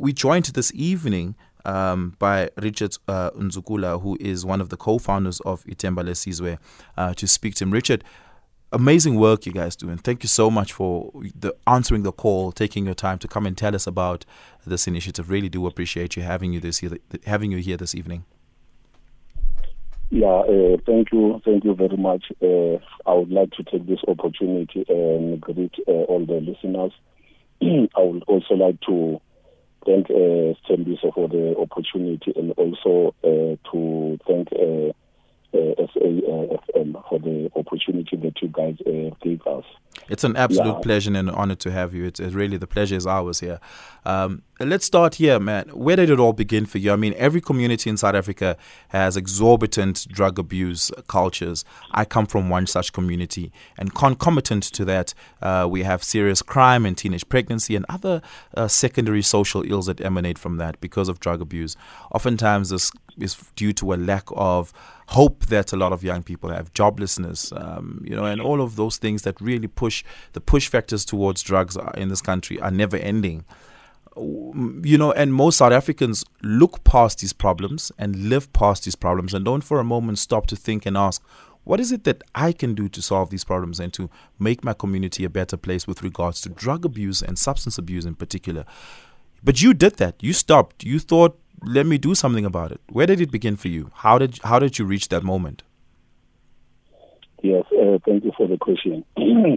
We joined this evening um, by Richard uh, Ndzukula, who is one of the co-founders of Ithemba Lesizwe, uh, to speak to him. Richard, amazing work you guys do, and thank you so much for the answering the call, taking your time to come and tell us about this initiative. Really do appreciate you having you this having you here this evening. Yeah, uh, thank you, thank you very much. Uh, I would like to take this opportunity and greet uh, all the listeners. I would also like to thank uh, Sithembiso for the opportunity and also uh, to thank uh, uh, SAFM for the opportunity that you guys uh, gave us. It's an absolute yeah. pleasure and an honor to have you. It's, it's really the pleasure is ours here. Um, let's start here, man. Where did it all begin for you? I mean, every community in South Africa has exorbitant drug abuse cultures. I come from one such community, and concomitant to that, uh, we have serious crime and teenage pregnancy and other uh, secondary social ills that emanate from that because of drug abuse. Oftentimes, this is due to a lack of hope that a lot of young people have, joblessness, um, you know, and all of those things that really push the push factors towards drugs in this country are never ending. You know, and most South Africans look past these problems and live past these problems and don't for a moment stop to think and ask, what is it that I can do to solve these problems and to make my community a better place with regards to drug abuse and substance abuse in particular? But you did that. You stopped. You thought let me do something about it. Where did it begin for you? How did how did you reach that moment? Yes, uh, thank you for the question.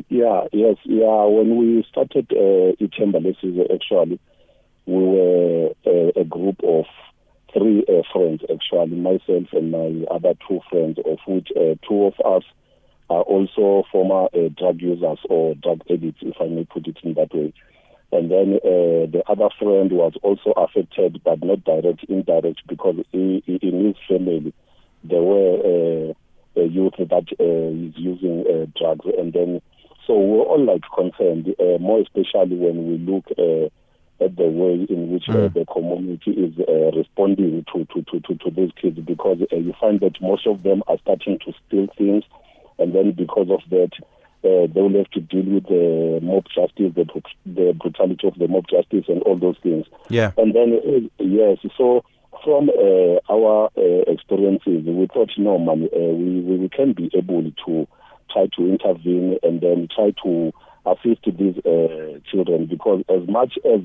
yeah, yes, yeah. When we started uh, is actually we were uh, a group of three uh, friends, actually, myself and my other two friends, of which uh, two of us are also former uh, drug users or drug addicts, if I may put it in that way. And then uh, the other friend was also affected, but not direct, indirect, because he, he, in his family there were uh, youth that uh, is using uh, drugs. And then, so we're all like concerned, uh, more especially when we look uh, at the way in which uh, mm. the community is uh, responding to, to, to, to, to these kids, because uh, you find that most of them are starting to steal things, and then because of that, uh, they will have to deal with the mob justice, the, the brutality of the mob justice, and all those things. Yeah. And then, yes, so from uh, our uh, experiences, we thought, no, man, uh, we, we can be able to try to intervene and then try to assist these children because as much as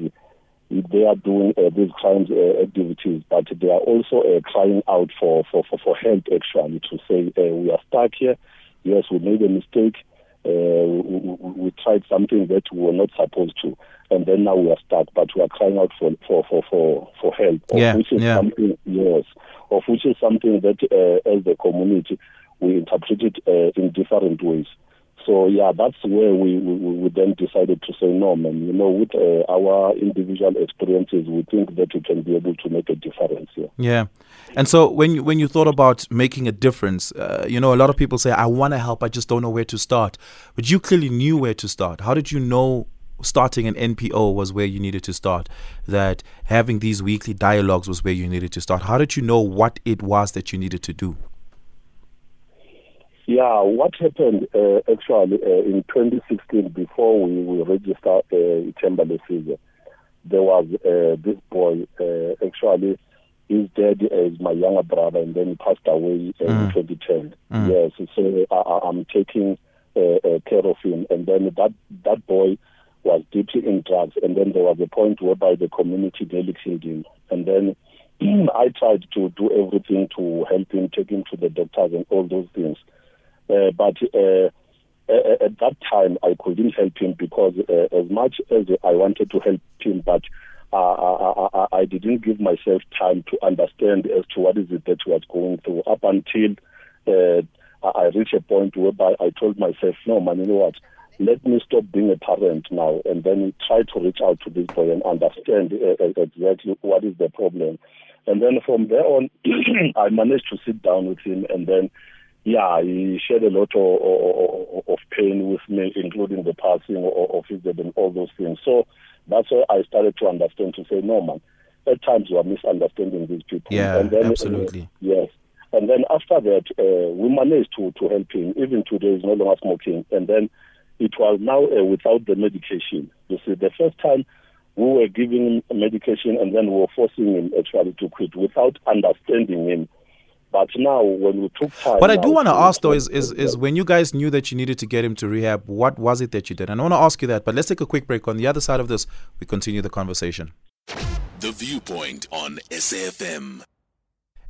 they are doing uh, these crimes uh, activities, but they are also uh, crying out for, for, for, for help actually to say, we are stuck here. Yes, we made a mistake we, we tried something that we were not supposed to, and then now we are stuck. But we are crying out for for for for, for help, yeah, which is yeah. something yes, of which is something that uh, as the community we interpret it uh, in different ways. So yeah, that's where we, we, we then decided to say no, man. You know, with uh, our individual experiences, we think that we can be able to make a difference here. Yeah, and so when you, when you thought about making a difference, uh, you know, a lot of people say, "I want to help, I just don't know where to start." But you clearly knew where to start. How did you know starting an NPO was where you needed to start, that having these weekly dialogues was where you needed to start. How did you know what it was that you needed to do? Yeah, what happened uh, actually uh, in 2016 before we, we registered uh, season, there was uh, this boy, uh, actually, his dad is my younger brother and then he passed away uh, mm. in 2010. Mm. Yes, so I, am taking uh, uh, care of him. And then that, that boy was deeply in drugs. And then there was a point whereby the community killed him. And then I tried to do everything to help him, take him to the doctors and all those things. Uh, but uh, at that time, I couldn't help him because uh, as much as I wanted to help him, but I, I, I, didn't give myself time to understand as to what is it that he was going through up until uh, I reached a point whereby I told myself, no, man, you know what? let me stop being a parent now and then try to reach out to this boy and understand uh, exactly what is the problem. And then from there on, I managed to sit down with him and then yeah, he shared a lot of, of, of pain with me, including the passing of his dad and all those things. So that's why I started to understand to say, no, man, at times you are misunderstanding these people. Yeah, and then, absolutely. Uh, yes. And then after that, uh, we managed to, to help him. Even today, he's no longer smoking. And then it was now uh, without the medication. You see, the first time we were giving him medication and then we were forcing him actually to quit without understanding him. But now, when we took time. What I do want to ask though is, is, is when you guys knew that you needed to get him to rehab, what was it that you did? And I want to ask you that, but let's take a quick break. On the other side of this, we continue the conversation. The Viewpoint on SAFM.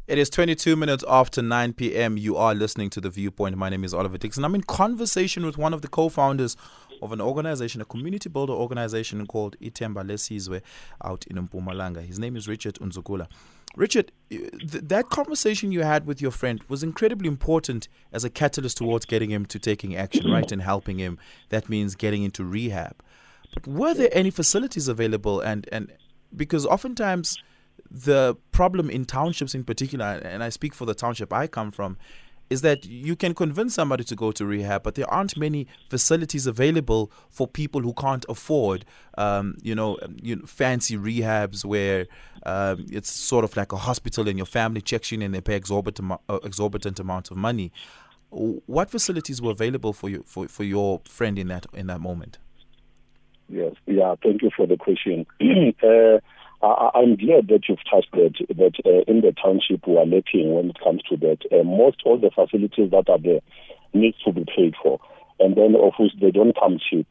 It is 22 minutes after 9 p.m. You are listening to The Viewpoint. My name is Oliver Dixon. I'm in conversation with one of the co founders of an organization, a community builder organization called Ithemba Lesizwe out in Mpumalanga. His name is Richard Ndzukula. Richard, th- that conversation you had with your friend was incredibly important as a catalyst towards getting him to taking action, right, and helping him. That means getting into rehab. But were there any facilities available? And, and because oftentimes the problem in townships in particular, and I speak for the township I come from, is that you can convince somebody to go to rehab, but there aren't many facilities available for people who can't afford, um, you, know, you know, fancy rehabs where um, it's sort of like a hospital and your family checks in and they pay exorbitant, uh, exorbitant amounts of money. What facilities were available for you for, for your friend in that in that moment? Yes, yeah. Thank you for the question. uh, I, am glad that you've touched that, that uh, in the township we are lacking when it comes to that. Uh, most all the facilities that are there needs to be paid for, and then of which they don't come cheap.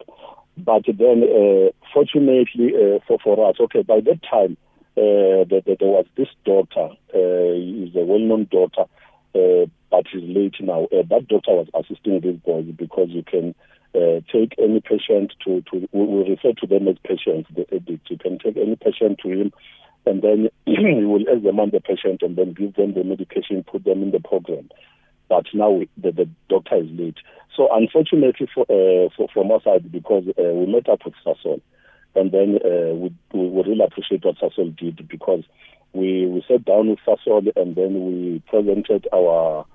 But then, uh, fortunately uh, for, for us, okay, by that time, uh, the, the, there was this daughter, uh, he's a well-known daughter, but he's late now. That doctor was assisting these boys because you can uh, take any patient to, to we refer to them as patients, the addict. You can take any patient to him and then you will examine the patient and then give them the medication, put them in the program. But now the, the doctor is late. So unfortunately for, uh, for from our side, because uh, we met up with Sasol, and then uh, we, we really appreciate what Sasol did because we, we sat down with Sasol and then we presented our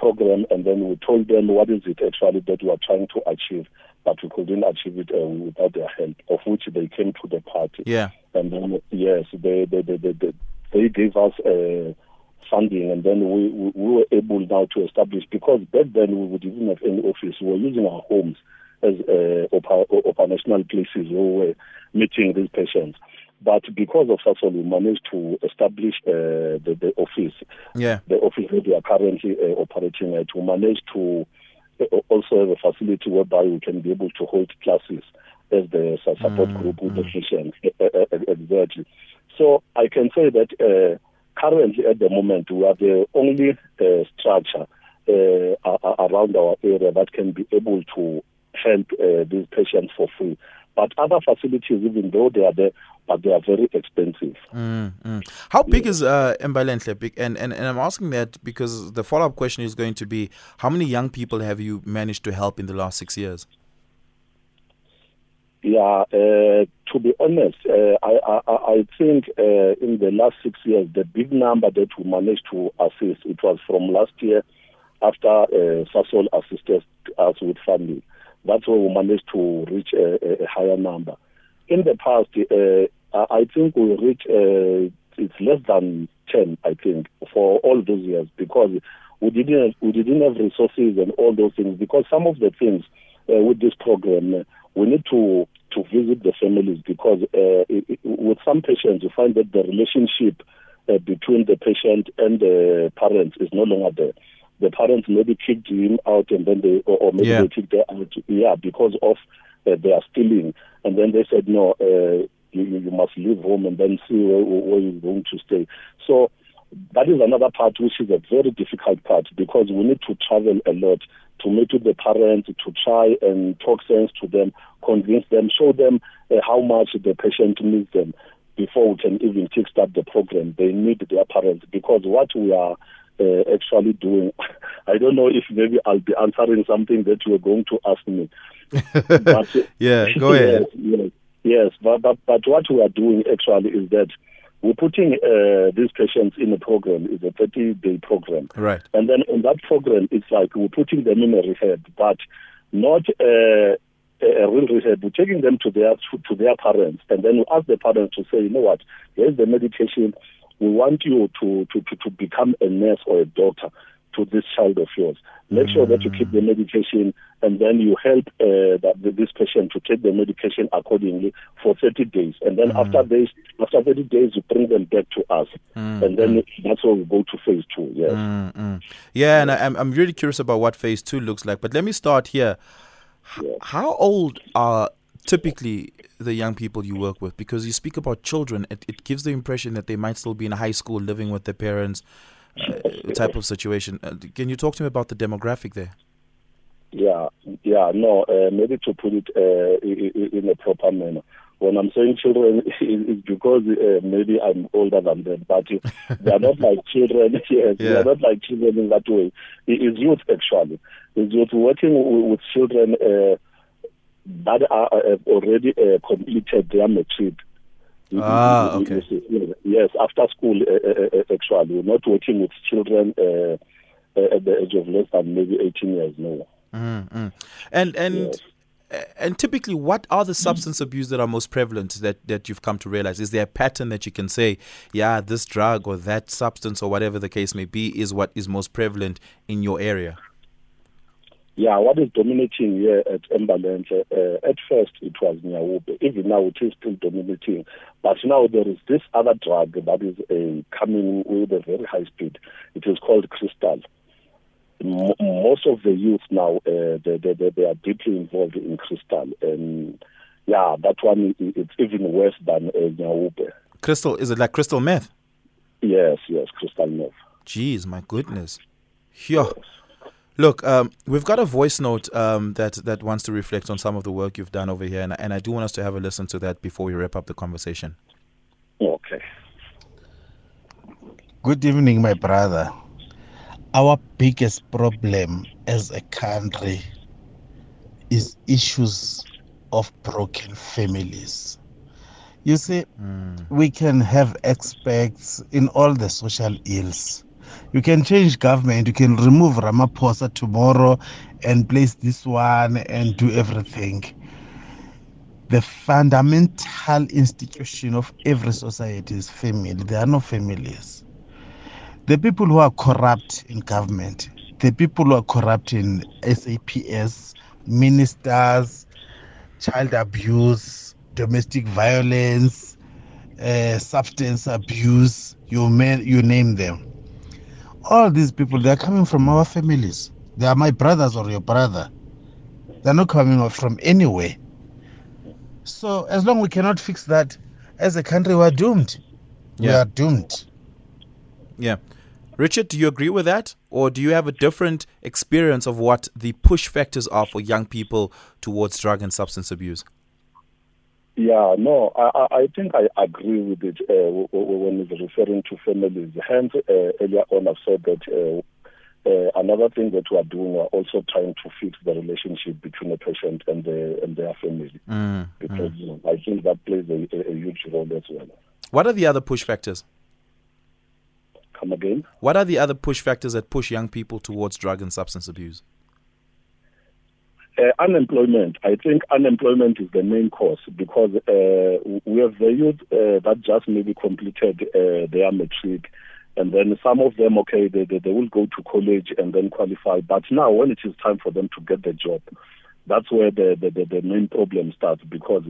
program, and then we told them what is it actually that we are trying to achieve, but we couldn't achieve it uh, without their help, of which they came to the party. Yeah. And then, yes, they, they, they, they, they, they gave us uh, funding, and then we, we, we were able now to establish, because back then we didn't have any office, we were using our homes as uh, operational places where we were meeting these patients. But because of Sasol, we managed to establish uh, the, the office, yeah. the office that we are currently uh, operating at. We managed to uh, also have a facility whereby we can be able to hold classes as the support mm, group with mm. the patients. Exactly. So I can say that uh, currently at the moment we are the only uh, structure uh, around our area that can be able to help uh, these patients for free. But other facilities, even though they are there, but they are very expensive. Mm, mm. How big is uh, Mbalenhle? And, and, and I'm asking that because the follow up question is going to be how many young people have you managed to help in the last six years? Yeah, uh, to be honest, uh, I, I, I think uh, in the last six years, the big number that we managed to assist, it was from last year after uh, Sasol assisted us with funding. That's where we managed to reach a, a higher number. In the past, uh, I think we reached uh, it's less than ten. I think for all those years because we didn't we didn't have resources and all those things because some of the things uh, with this program uh, we need to to visit the families because uh, it, it, with some patients you find that the relationship uh, between the patient and the parents is no longer there the parents maybe kicked him out and then they, or, or maybe yeah. they kicked her out, yeah, because of uh, they are stealing. And then they said, no, uh, you, you must leave home and then see where, where you're going to stay. So that is another part which is a very difficult part because we need to travel a lot to meet with the parents, to try and talk sense to them, convince them, show them uh, how much the patient needs them before we can even kickstart the program. They need their parents because what we are uh, actually doing. I don't know if maybe I'll be answering something that you were going to ask me. but, yeah, go ahead. Yes, yes, yes, but, but but what we are doing actually is that we're putting uh, these patients in a program. It's a 30-day program, right? And then in that program, it's like we're putting them in a rehab, but not. Uh, a real rehab, we're taking them to their to their parents, and then we ask the parents to say, you know what, here's the medication, we want you to, to, to, to become a nurse or a doctor to this child of yours. Make sure that you keep the medication and then you help uh, that this patient to take the medication accordingly for 30 days. And then after days, after 30 days, you bring them back to us. And then that's where we go to phase two. Yes. Mm. Yeah, and I, I'm I'm really curious about what phase two looks like. But let me start here. H- Yeah. How old are typically the young people you work with? Because you speak about children, it, it gives the impression that they might still be in high school, living with their parents, uh, type of situation. Uh, can you talk to me about the demographic there? Yeah, yeah, no, uh, maybe to put it uh, i- i- in a proper manner. When I'm saying children, it's because uh, maybe I'm older than them, but they are not like children. Yes, they are not like children in that way. It is youth actually. It's youth working with children uh, that are uh, have already uh, completed their matric. Ah, you- okay. Yes, after school, uh, uh, uh, actually, we're not working with children uh, uh, at the age of less than maybe 18 years. No. Mm-hmm. And and and typically, what are the substance abuse that are most prevalent that that you've come to realize? Is there a pattern that you can say, yeah, this drug or that substance or whatever the case may be is what is most prevalent in your area? Yeah, what is dominating here at Embalenhle, uh, at first it was Nyaope. Even now it is still dominating. But now there is this other drug that is uh, coming with a very high speed. It is called Crystal. M- most of the youth now, uh, they, they, they, are deeply involved in Crystal. And yeah, that one, it's even worse than uh, Nyaope. Crystal, is it like crystal meth? Yes, yes, Crystal meth. Jeez, my goodness. Yeah. Look, um, we've got a voice note um, that that wants to reflect on some of the work you've done over here, and, and I do want us to have a listen to that before we wrap up the conversation. Okay. Good evening, my brother. Our biggest problem as a country is issues of broken families. You see, we can have experts in all the social ills. You can change government, you can remove Ramaphosa tomorrow and place this one and do everything. The fundamental institution of every society is family. There are no families the people who are corrupt in government, the people who are corrupt in SAPS, ministers, child abuse, domestic violence, uh, substance abuse, you, may, you name them. All these people, they are coming from our families. They are my brothers or your brother. They're not coming from anywhere. So as long we cannot fix that, as a country, we're doomed. We Yeah. are doomed. Yeah. Richard, do you agree with that? Or do you have a different experience of what the push factors are for young people towards drug and substance abuse? Yeah, no, I, I- I think I agree with it uh, when it's referring to families. Hence, uh, earlier on, I've said that uh, uh, another thing that we are doing, we're also trying to fix the relationship between the patient and, the, and their family. Mm. Because you know, I think that plays a, a, a huge role as well. What are the other push factors? Come again? What are the other push factors that push young people towards drug and substance abuse? Uh, unemployment. I think unemployment is the main cause because uh, we have the youth uh, that just maybe completed uh, their matric, and then some of them, okay, they, they, they will go to college and then qualify. But now, when it is time for them to get the job, that's where the, the, the, the main problem starts because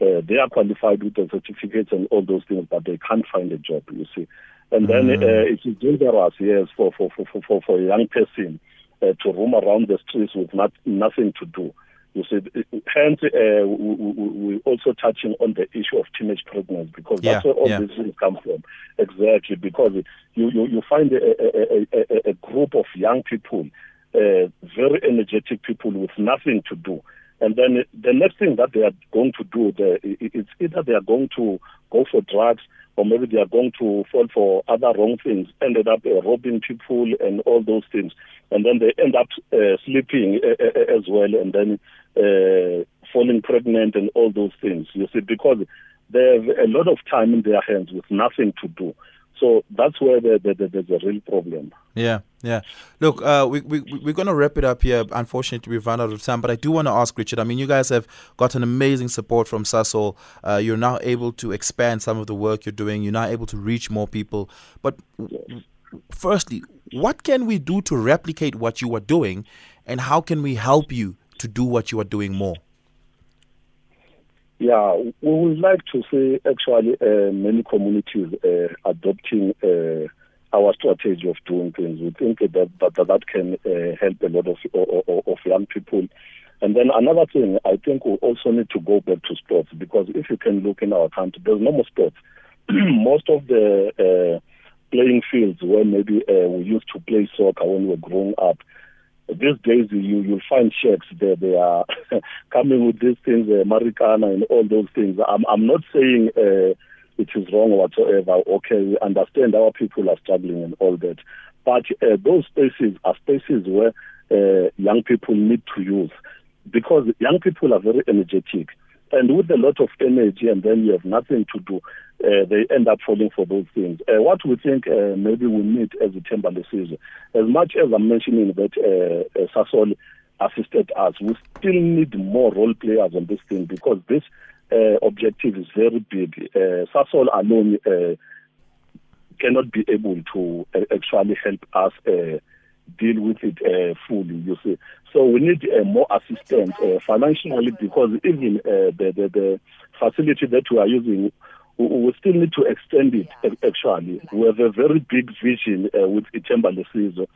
uh, they are qualified with the certificates and all those things, but they can't find a job, you see. And then uh, it is dangerous, yes, for, for, for, for, for a young person uh, to roam around the streets with not, nothing to do. You see, hence, uh, we, we, we're also touching on the issue of teenage pregnancy because that's Yeah, where all yeah. these things come from. Exactly, because you, you, you find a, a, a, a, group of young people, uh, very energetic people with nothing to do. And then the next thing that they are going to do, the, it's either they are going to go for drugs or maybe they are going to fall for other wrong things, ended up uh, robbing people and all those things. And then they end up uh, sleeping uh, uh, as well and then uh, falling pregnant and all those things. You see, because they have a lot of time in their hands with nothing to do. So that's where the, the, the, there's a real problem. Yeah, yeah. Look, uh, we, we, we- we're going to wrap it up here. Unfortunately, we've run out of time, but I do want to ask Richard. I mean, you guys have got an amazing support from Sasol. Uh, you're now able to expand some of the work you're doing. You're now able to reach more people. But w- firstly, what can we do to replicate what you are doing, and how can we help you to do what you are doing more? Yeah, we would like to see actually uh, many communities uh, adopting uh, our strategy of doing things. We think that that, that can uh, help a lot of, of, of young people. And then another thing, I think we also need to go back to sports because if you can look in our country, there's no more sports. Most of the uh, playing fields where maybe uh, we used to play soccer when we were growing up, these days you you'll find shacks there they are coming with these things uh, and all those things. I'm i'm not saying uh, it is wrong whatsoever. Okay we understand our people are struggling and all that. But uh, those spaces are spaces where uh, young people need to use. Because young people are very energetic. And with a lot of energy and then you have nothing to do uh, they end up falling for those things. Uh, what we think uh, maybe we need as Ithemba Lesizwe, as much as I'm mentioning that uh, uh, Sasol assisted us, we still need more role players on this thing because this uh, objective is very big. Uh, Sasol alone uh, cannot be able to actually help us uh, deal with it uh, fully, you see. So we need uh, more assistance uh, financially because even the, the, the facility that we are using we still need to extend it actually. We have a very big vision uh, with Ithemba Lesizwe.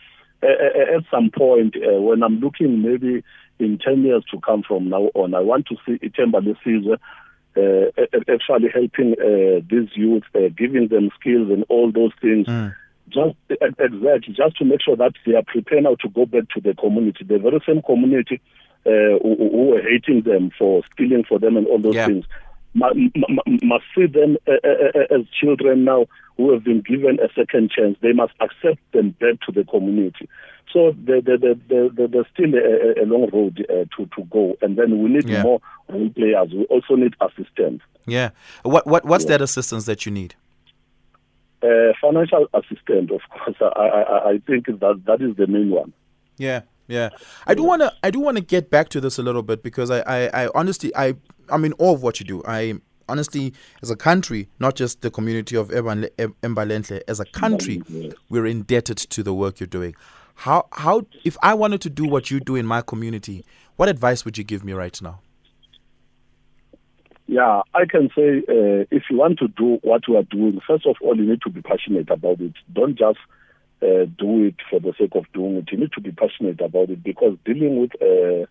Uh, at some point, uh, when I'm looking maybe in 10 years to come from now on, I want to see Ithemba Lesizwe uh, actually helping uh, these youth, uh, giving them skills and all those things. Mm. Just exactly, just to make sure that they are prepared now to go back to the community, the very same community uh, who, who were hating them for stealing for them and all those yeah. things must see them uh, uh, uh, as children now who have been given a second chance. They must accept them back to the community. So the, the, the, the, there's still a, a long road uh, to, to go. And then we need yeah. more role players. We also need assistance. Yeah. What, what, what's yeah. that assistance that you need? Uh, financial assistance, of course. I, I, I think that that is the main one. Yeah. Yeah, I do wanna I do wanna get back to this a little bit because I, I, I honestly I I'm all of what you do. I honestly, as a country, not just the community of Embalenhle, as a country, we're indebted to the work you're doing. How how if I wanted to do what you do in my community, what advice would you give me right now? Yeah, I can say uh, if you want to do what you are doing, first of all, you need to be passionate about it. Don't just uh, do it for the sake of doing it. You need to be passionate about it because dealing with uh,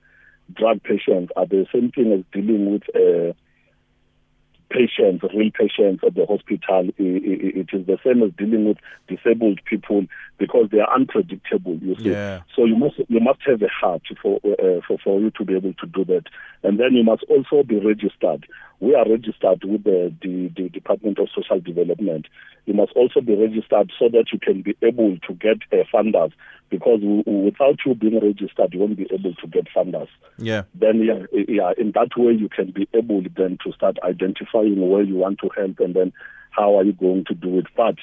drug patients are the same thing as dealing with uh, patients, real patients at the hospital. It is the same as dealing with disabled people because they are unpredictable. You see, yeah. so you must you must have a heart for, uh, for for you to be able to do that, and then you must also be registered. We are registered with the, the, the Department of Social Development. You must also be registered so that you can be able to get uh, funders because w- without you being registered, you won't be able to get funders. Yeah. Then, yeah, yeah, in that way, you can be able then to start identifying where you want to help and then how are you going to do it. But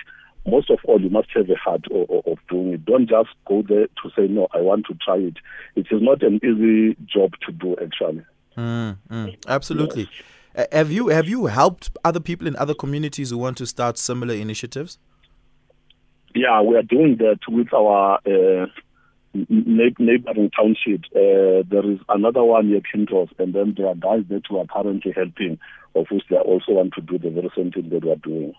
most of all, you must have a heart of, of, doing it. Don't just go there to say, no, I want to try it. It is not an easy job to do, actually. Mm, mm, absolutely. Yes. Uh, have you have you helped other people in other communities who want to start similar initiatives? Yeah, we are doing that with our uh, neighboring township. Uh, there is another one near Kinross, and then there are guys that we are currently helping, of which they also want to do the very same thing that we are doing.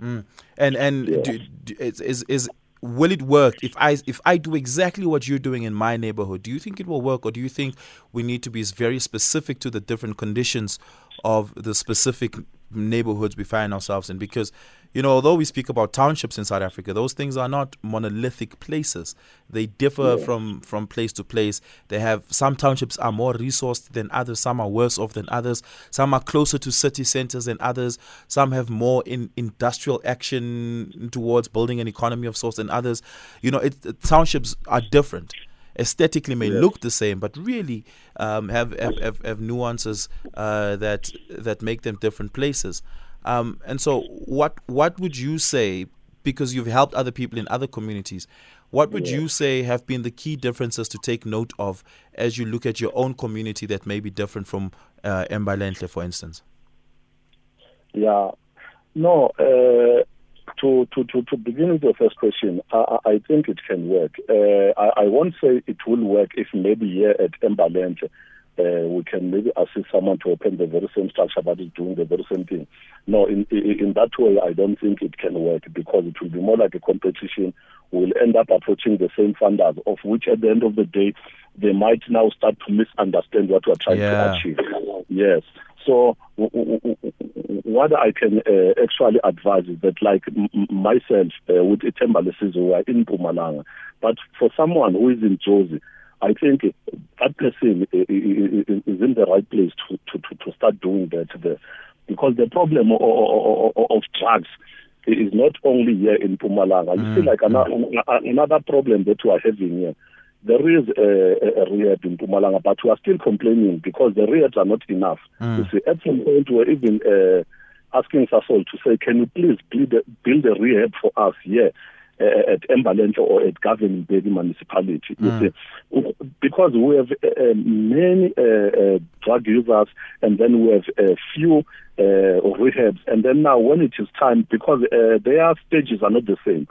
Mm. And and yeah. do, do, is, is is will it work if I if I do exactly what you're doing in my neighborhood? Do you think it will work, or do you think we need to be very specific to the different conditions of the specific neighborhoods we find ourselves in? Because you know, although we speak about townships in South Africa, those things are not monolithic places. They differ yeah. from from place to place. They have some townships are more resourced than others. Some are worse off than others. Some are closer to city centers than others. Some have more in industrial action towards building an economy of sorts than others. You know, it, townships are different aesthetically may look the same, but really um, have, have, have, have nuances uh, that that make them different places. Um, and so, what what would you say? Because you've helped other people in other communities, what would yeah. you say have been the key differences to take note of as you look at your own community that may be different from uh, for instance? Yeah, no. Uh, to, to, to, to begin with your first question, I, I think it can work. Uh, I, I won't say it will work if maybe here at Embalenhle uh, we can maybe assist someone to open the very same structure but is doing the very same thing. No, in, in, in that way, I don't think it can work because it will be more like a competition. We'll end up approaching the same funders, of which at the end of the day, they might now start to misunderstand what we're trying Yeah. to achieve. Yes. So w- w- w- what I can uh, actually advise is that, like m- myself uh, with Ithemba Lesizwe, we are in Mpumalanga, but for someone who is in Jozi, I think that person is in the right place to, to, to, start doing that there. Because the problem of drugs is not only here in Mpumalanga. You see, mm, like another, mm. another problem that we are having here. There is a, a rehab in Mpumalanga, but we are still complaining because the rehabs are not enough. Mm. You see, at some point we're even uh, asking Sasol to say, can you please build a, build a rehab for us here at Embalenhle or at Govan Mbeki Municipality? You see, because we have uh, uh, many uh, uh, drug users and then we have a few uh, rehabs, and then now when it is time, because uh, their stages are not the same.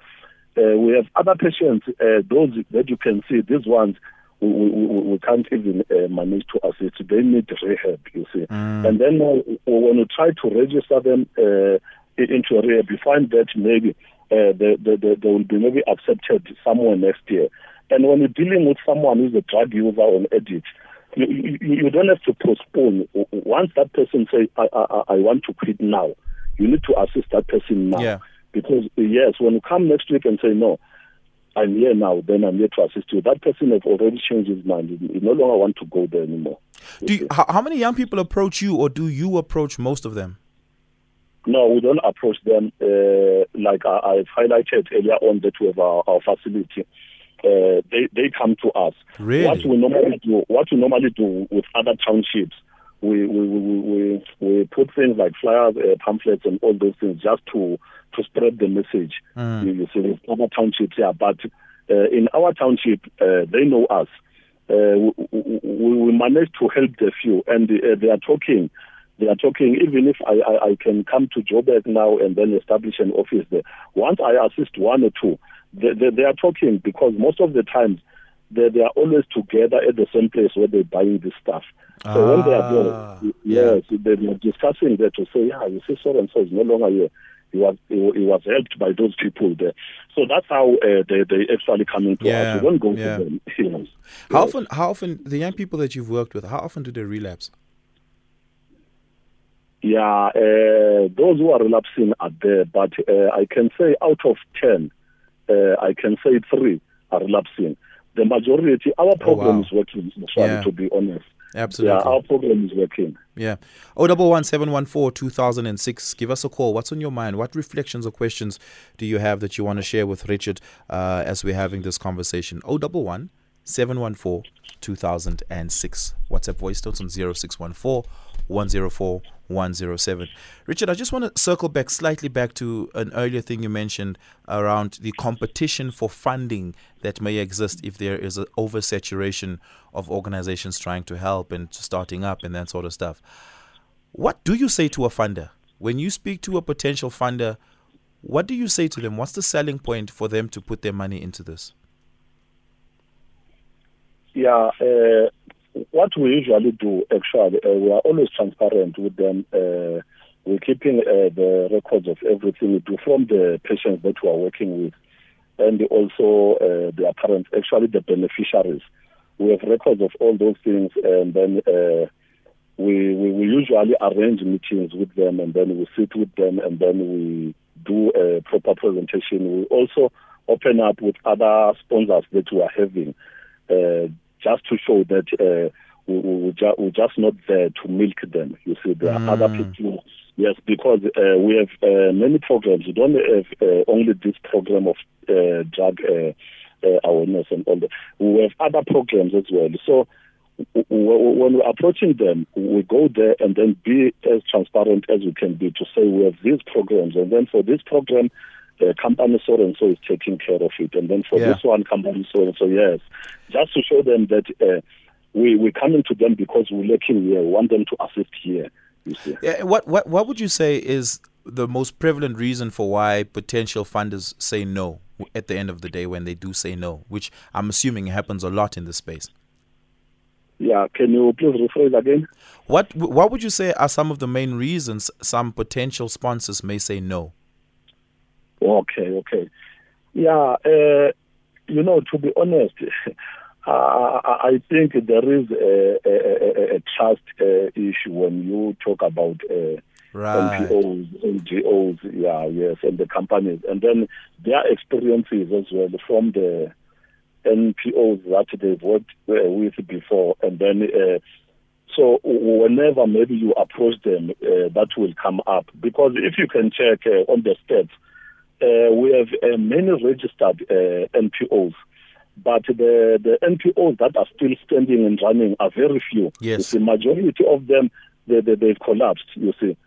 Uh, we have other patients, uh, those that you can see, these ones we, we, we we can't even uh, manage to assist. They need rehab, you see. And then uh, when you try to register them uh, into a rehab, you find that maybe uh, they, they, they, they will be maybe accepted somewhere next year. And when you're dealing with someone who's a drug user or an addict, you, you, you don't have to postpone. Once that person says, I, I, I want to quit now, you need to assist that person now. Yeah. Because, yes, when you come next week and say, no, I'm here now, then I'm here to assist you. That person has already changed his mind. He no longer want to go there anymore. Do you, how many young people approach you, or do you approach most of them? No, we don't approach them uh, like I, I've highlighted earlier on that we have our, our facility. Uh, they they come to us. Really? What we normally do, what we normally do with other townships, we we we, we, we, put things like flyers, uh, pamphlets, and all those things just to to spread the message. Mm. You, you see, with other townships, yeah, but uh, in our township, uh, they know us. Uh, we, we, we managed to help the few, and uh, they are talking they are talking, even if I, I, I can come to Joburg now and then establish an office there, once I assist one or two, they, they, they are talking because most of the times they, they are always together at the same place where they're buying this stuff. So when they are Ah, there, yes, they are discussing there to say, yeah, you see, so and so is no longer here. He was he, he was helped by those people there. So that's how uh, they they actually come into Yeah, us. We don't go yeah. to them. Yes. How Yes. often? How often the young people that you've worked with? How often do they relapse? Yeah, uh, those who are relapsing are there, but uh, I can say out of 10, uh, I can say three are relapsing. The majority, our program Oh, wow. is working, actually, Yeah. to be honest. Absolutely. Yeah, our program is working. Yeah. O double one seven one four two thousand and six. Give us a call. What's on your mind? What reflections or questions do you have that you want to share with Richard uh, as we're having this conversation? O double one seven one four two thousand and six. WhatsApp voice notes on zero six one four one zero four one zero seven. Richard, I just want to circle back slightly back to an earlier thing you mentioned around the competition for funding that may exist if there is an oversaturation of organizations trying to help and starting up and that sort of stuff. What do you say to a funder? When you speak to a potential funder, what do you say to them? What's the selling point for them to put their money into this? Yeah, uh, what we usually do, actually, uh, we are always transparent with them. Uh, we're keeping uh, the records of everything we do from the patients that we are working with and also uh, their parents, actually the beneficiaries. We have records of all those things and then uh, we, we, we usually arrange meetings with them and then we sit with them and then we do a proper presentation. We also open up with other sponsors that we are having uh, just to show that uh, we, we, ju- we're just not there to milk them. You see, there are other people. Yes, because uh, we have uh, many programs. We don't have uh, only this program of uh, drug uh, uh, awareness and all that. We have other programs as well. So w- w- when we're approaching them, we go there and then be as transparent as we can be to say we have these programs, and then for this program, uh, company so and so is taking care of it, and then for Yeah. this one, company so and so, yes, just to show them that uh, we we're coming to them because we're looking here, we want them to assist here. You see. Yeah, what what what would you say is the most prevalent reason for why potential funders say no at the end of the day when they do say no, which I'm assuming happens a lot in this space. Yeah, can you please rephrase again? What what would you say are some of the main reasons some potential sponsors may say no? Okay, okay. Yeah, uh, you know, to be honest, uh, I think there is a, a, a, a trust uh, issue when you talk about uh, Right. NPOs, NGOs, yeah, yes, and the companies, and then their experiences as well from the NPOs that they've worked uh, with before, and then uh, so whenever maybe you approach them, uh, that will come up because if you can check uh, on the stats, uh, we have uh, many registered uh, NPOs. But the, the NPOs that are still standing and running are very few. Yes. The majority of them, they, they, they've collapsed, you see.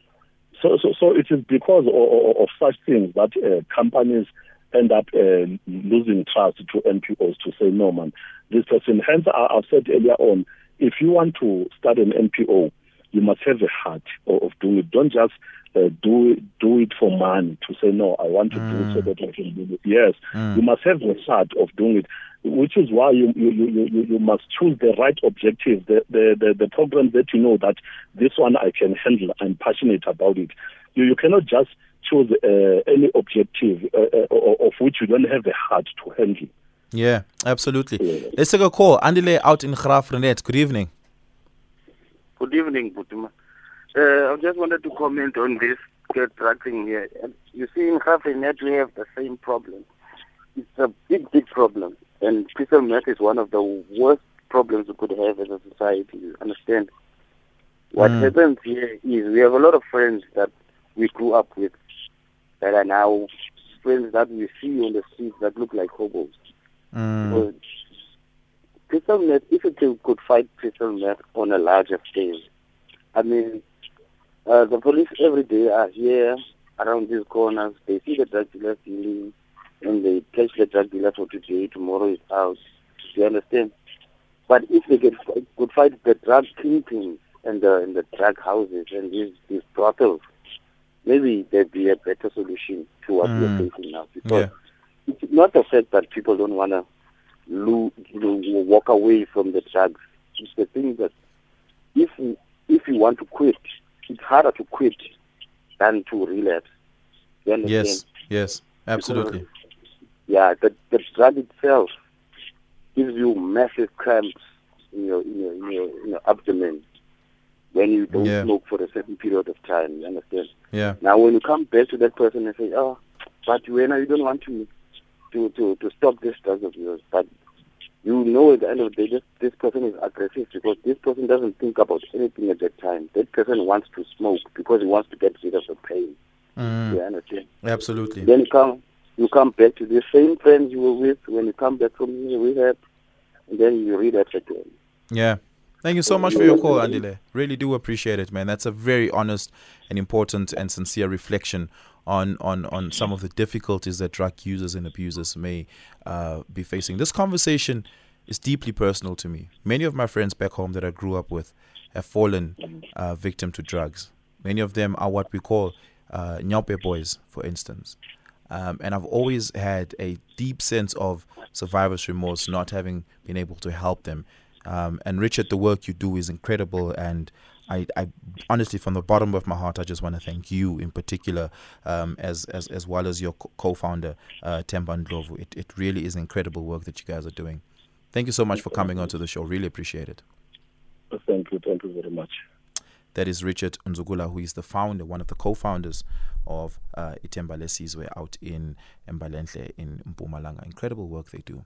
So, so, so it is because of, of, of such things that uh, companies end up uh, losing trust to NPOs to say, no, man, this person. Hence, I, I've said earlier on, if you want to start an NPO, you must have a heart of, doing it. Don't just uh, do it, do it for money to say, no, I want to do it so that I can do it. Yes, you must have the heart of doing it, which is why you, you, you, you, you must choose the right objective, the, the, the, the program that you know that this one I can handle, I'm passionate about it. You, you cannot just choose uh, any objective uh, uh, of which you don't have the heart to handle. Yeah, absolutely. Yeah. Let's take a call. Andile out in Graaff-Reinet. Good evening. Good evening, Butuma. Uh, I just wanted to comment on this drug thing here. You see, in Graaff-Reinet we have the same problem. It's a big, big problem. And crystal meth is one of the worst problems we could have as a society. You understand? What Mm. happens here is we have a lot of friends that we grew up with that are now friends that we see on the streets that look like hobos. Mm. Because crystal meth, if it could fight crystal meth on a larger scale, I mean, uh, the police every day are here around these corners. They see the drug dealers dealing, and they catch the drug dealer for today. Tomorrow is out. Do you understand? But if they could, could fight the drug kingpins and the, and the drug houses and these, these brothels, maybe there'd be a better solution to what Mm. we're facing now. Because Yeah. it's not the fact that people don't want lo- you know, walk away from the drugs. It's the thing that if you, if you want to quit, it's harder to quit than to relapse. Yes. Yes. Absolutely. Because, yeah, the, the drug itself gives you massive cramps in your in your in your, in your abdomen when you don't Yeah. smoke for a certain period of time. You understand? Yeah. Now, when you come back to that person and say, "Oh, but when you don't want to to to to stop this drug of yours," but you know at the end of the day, this this person is aggressive because this person doesn't think about anything at that time. That person wants to smoke because he wants to get rid of the pain. Mm. You understand? Absolutely. Then you come you come back to the same friends you were with when you come back from the rehab, and then you relapse again. Yeah. Thank you so much for your call, Andile. Really do appreciate it, man. That's a very honest and important and sincere reflection on on on some of the difficulties that drug users and abusers may uh, be facing. This conversation is deeply personal to me. Many of my friends back home that I grew up with have fallen uh, victim to drugs. Many of them are what we call uh, nyaope boys, for instance. Um, and I've always had a deep sense of survivor's remorse, not having been able to help them. Um, and Richard, the work you do is incredible, and I, I honestly, from the bottom of my heart, I just want to thank you in particular, um, as, as as well as your co- co-founder uh, Temba Ndlovu. It it really is incredible work that you guys are doing. Thank you so much for coming onto the show. Really appreciate it. Thank you, thank you very much. That is Richard Ndzukula, who is the founder, one of the co-founders of uh, Ithemba Lesizwe out in Mbalenhle in Mpumalanga. Incredible work they do.